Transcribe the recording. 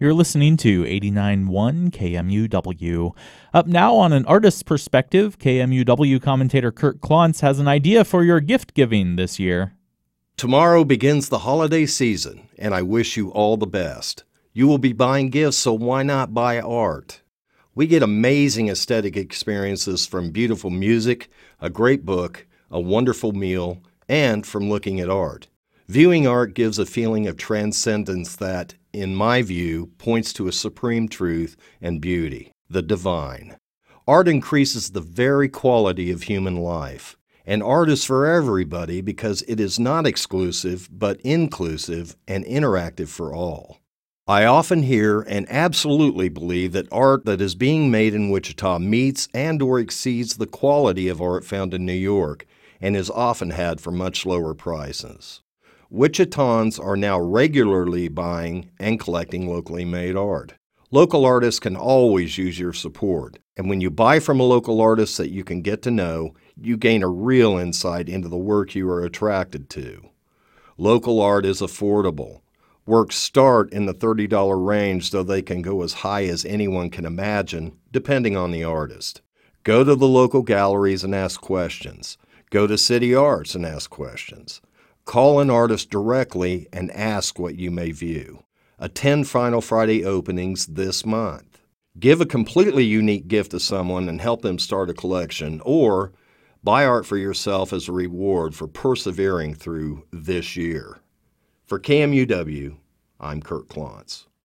You're listening to 89.1 KMUW. Up now on an artist's perspective, KMUW commentator Kurt Klontz has an idea for your gift giving this year. Tomorrow begins the holiday season, and I wish you all the best. You will be buying gifts, so why not buy art? We get amazing aesthetic experiences from beautiful music, a great book, a wonderful meal, and from looking at art. Viewing art gives a feeling of transcendence that, in my view, points to a supreme truth and beauty the divine. Art increases the very quality of human life. And art is for everybody because it is not exclusive, but inclusive and interactive for all. I often hear and absolutely believe that art that is being made in Wichita meets and or exceeds the quality of art found in New York and is often had for much lower prices. Wichitans are now regularly buying and collecting locally made art. Local artists can always use your support, and when you buy from a local artist that you can get to know, you gain a real insight into the work you are attracted to. Local art is affordable. Works start in the $30 range, though they can go as high as anyone can imagine, depending on the artist. Go to the local galleries and ask questions. Go to City Arts and ask questions. Call an artist directly and ask what you may view. Attend Final Friday openings this month. Give a completely unique gift to someone and help them start a collection, or buy art for yourself as a reward for persevering through this year. For KMUW, I'm Kurt Klontz.